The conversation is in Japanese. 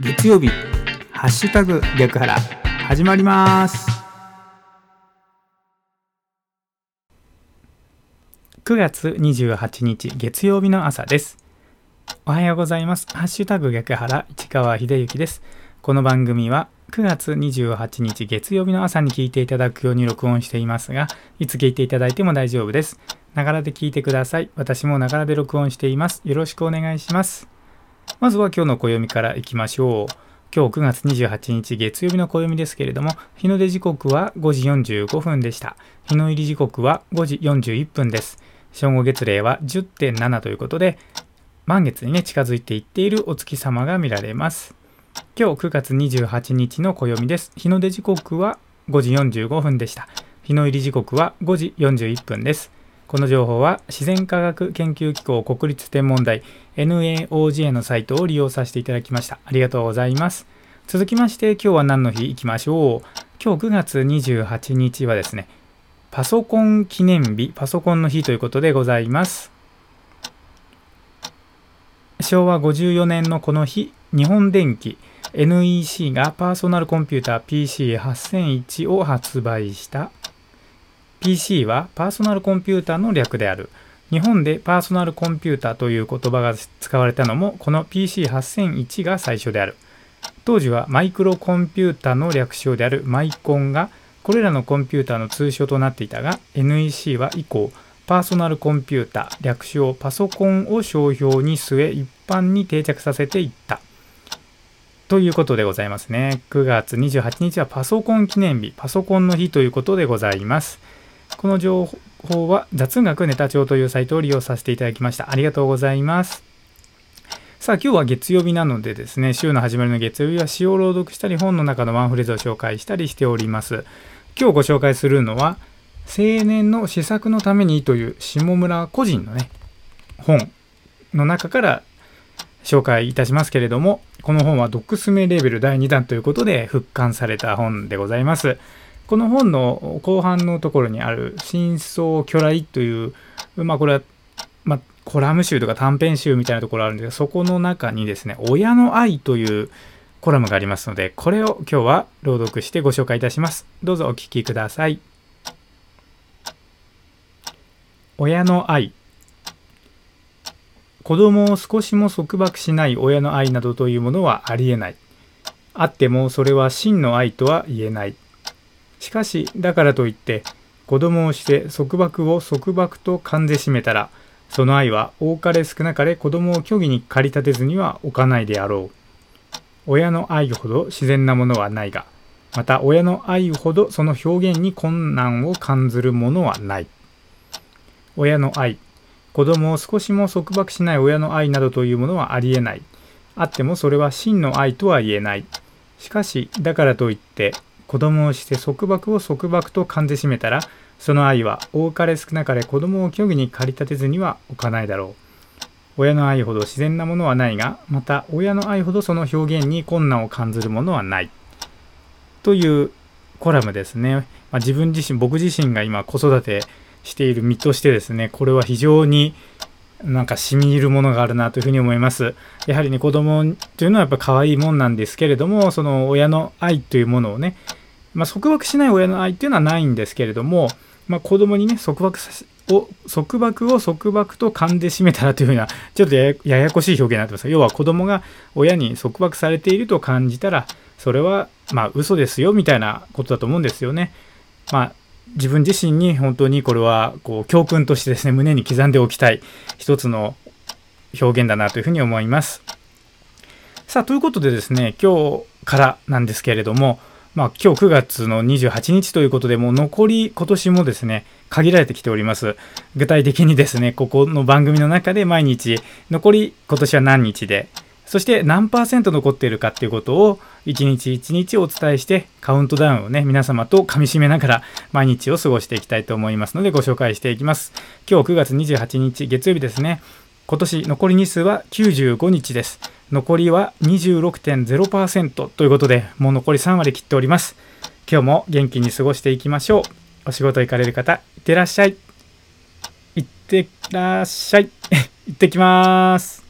月曜日ハッシュタグ逆腹始まります。9月28日月曜日の朝です。おはようございます。ハッシュタグ逆腹市川秀幸です。この番組は9月28日月曜日の朝に聞いていただくように録音していますがいつ聞いていただいても大丈夫です。ながらで聞いてください。私もながらで録音しています。よろしくお願いします。まずは今日の暦からいきましょう。今日9月28日月曜日の暦ですけれども、日の出時刻は5時45分でした。日の入り時刻は5時41分です。正午月齢は10.7ということで、満月にね、近づいていっているお月様が見られます。今日9月28日の暦です。日の出時刻は5時45分でした。日の入り時刻は5時41分です。この情報は自然科学研究機構国立天文台 NAOJ のサイトを利用させていただきました。ありがとうございます。続きまして今日は何の日いきましょう。今日9月28日はですね、パソコン記念日、パソコンの日ということでございます。昭和54年のこの日、日本電機 NEC がパーソナルコンピューター PC8001 を発売した PC はパーソナルコンピューターの略である。日本でパーソナルコンピューターという言葉が使われたのもこの PC8001 が最初である。当時はマイクロコンピュータの略称であるマイコンがこれらのコンピューターの通称となっていたが NEC は以降パーソナルコンピュータ略称パソコンを商標に据え一般に定着させていった。ということでございますね。9月28日はパソコン記念日、パソコンの日ということでございます。この情報は雑学ネタ帳というサイトを利用させていただきました。ありがとうございます。さあ今日は月曜日なのでですね、週の始まりの月曜日は詩を朗読したり本の中のワンフレーズを紹介したりしております。今日ご紹介するのは、青年の施策のためにという下村個人のね、本の中から紹介いたしますけれども、この本はドックスメレベル第2弾ということで復刊された本でございます。この本の後半のところにある「真相巨来」という、まあ、これは、まあ、コラム集とか短編集みたいなところあるんですがそこの中にですね「親の愛」というコラムがありますのでこれを今日は朗読してご紹介いたします。どうぞお聴きください。親の愛。子供を少しも束縛しない親の愛などというものはありえない。あってもそれは真の愛とは言えない。しかしだからといって子供をして束縛を束縛と勘でしめたらその愛は多かれ少なかれ子供を虚偽に駆り立てずには置かないであろう。親の愛ほど自然なものはないがまた親の愛ほどその表現に困難を感ずるものはない。親の愛子供を少しも束縛しない親の愛などというものはありえない。あってもそれは真の愛とは言えない。しかしだからといって子供をして束縛を束縛と勘でしめたらその愛は多かれ少なかれ子供を虚偽に駆り立てずには置かないだろう。親の愛ほど自然なものはないがまた親の愛ほどその表現に困難を感じるものはない。というコラムですね、まあ、自分自身僕自身が今子育てしている身としてですねこれは非常になんか染み入るものがあるなというふに思います。やはりね子供というのはやっぱ可愛いもんなんですけれどもその親の愛というものをねまあ、束縛しない親の愛っていうのはないんですけれども、まあ、子供にね束縛を束縛を束縛と勘で締めたらというふうなちょっとややこしい表現になってます要は子供が親に束縛されていると感じたらそれはまあ嘘ですよみたいなことだと思うんですよね。まあ自分自身に本当にこれはこう教訓としてですね胸に刻んでおきたい一つの表現だなというふうに思います。さあということでですね今日からなんですけれどもまあ、今日9月の28日ということで、もう残り今年もですね、限られてきております。具体的にですね、ここの番組の中で毎日、残り今年は何日で、そして何パーセント残っているかっていうことを一日一日お伝えしてカウントダウンをね皆様とかみしめながら毎日を過ごしていきたいと思いますのでご紹介していきます今日9月28日月曜日ですね今年残り日数は95日です残りは26.0%ということで、もう残り3割切っております。今日も元気に過ごしていきましょう。お仕事行かれる方、いってらっしゃい。いってらっしゃい。行ってきまーす。